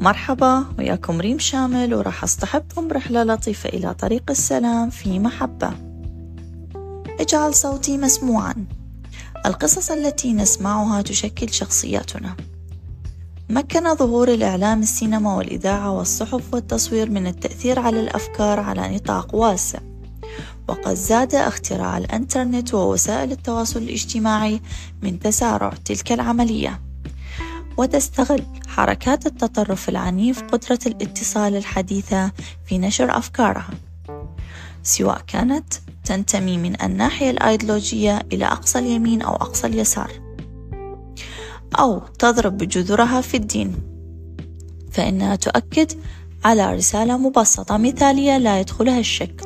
مرحبا وياكم ريم شامل وراح أصطحبكم برحلة لطيفة إلى طريق السلام في محبة. اجعل صوتي مسموعا. القصص التي نسمعها تشكل شخصياتنا. مكن ظهور الإعلام السينما والإذاعة والصحف والتصوير من التأثير على الأفكار على نطاق واسع. وقد زاد اختراع الإنترنت ووسائل التواصل الاجتماعي من تسارع تلك العملية. وتستغل حركات التطرف العنيف قدرة الاتصال الحديثة في نشر أفكارها. سواء كانت تنتمي من الناحية الأيديولوجية إلى أقصى اليمين أو أقصى اليسار أو تضرب بجذورها في الدين فإنها تؤكد على رسالة مبسطة مثالية لا يدخلها الشك.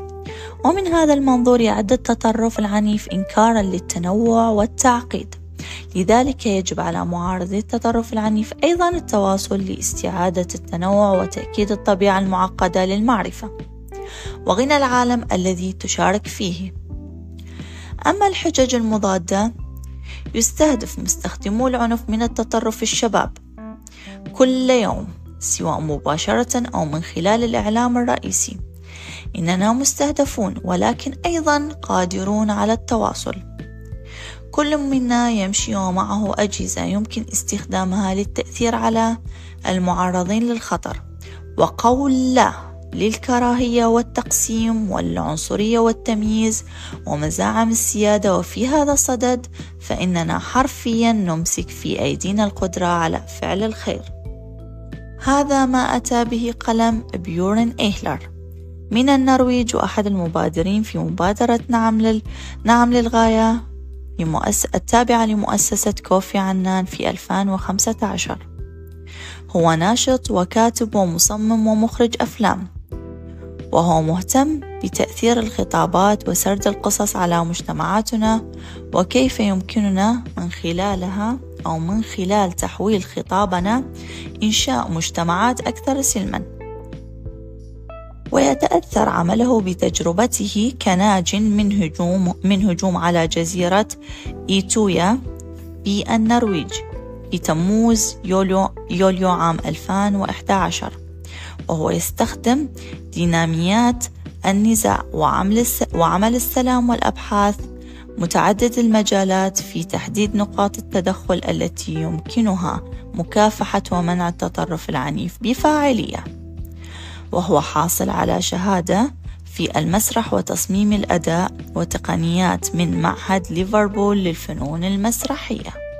ومن هذا المنظور يعد التطرف العنيف إنكارا للتنوع والتعقيد. لذلك يجب على معارضي التطرف العنيف أيضا التواصل لاستعادة التنوع وتأكيد الطبيعة المعقدة للمعرفة. وغنى العالم الذي تشارك فيه. أما الحجج المضادة يستهدف مستخدمو العنف من التطرف الشباب. كل يوم سواء مباشرة أو من خلال الإعلام الرئيسي. إننا مستهدفون ولكن أيضا قادرون على التواصل. كل منا يمشي ومعه أجهزة يمكن استخدامها للتأثير على المعرضين للخطر. وقول لا للكراهية والتقسيم والعنصرية والتمييز ومزاعم السيادة وفي هذا الصدد فإننا حرفيا نمسك في أيدينا القدرة على فعل الخير. هذا ما أتى به قلم بيورن إيهلر من النرويج وأحد المبادرين في مبادرة نعم, لل... نعم للغاية. لمؤس... التابعة لمؤسسة كوفي عنان في 2015 هو ناشط وكاتب ومصمم ومخرج أفلام. وهو مهتم بتأثير الخطابات وسرد القصص على مجتمعاتنا وكيف يمكننا من خلالها أو من خلال تحويل خطابنا إنشاء مجتمعات أكثر سلما. ويتأثر عمله بتجربته كناج من هجوم من هجوم على جزيرة إيتويا في النرويج في تموز يوليو, يوليو عام 2011 وهو يستخدم ديناميات النزاع وعمل, وعمل السلام والأبحاث متعدد المجالات في تحديد نقاط التدخل التي يمكنها مكافحة ومنع التطرف العنيف بفاعلية. وهو حاصل على شهادة في المسرح وتصميم الأداء وتقنيات من معهد ليفربول للفنون المسرحية.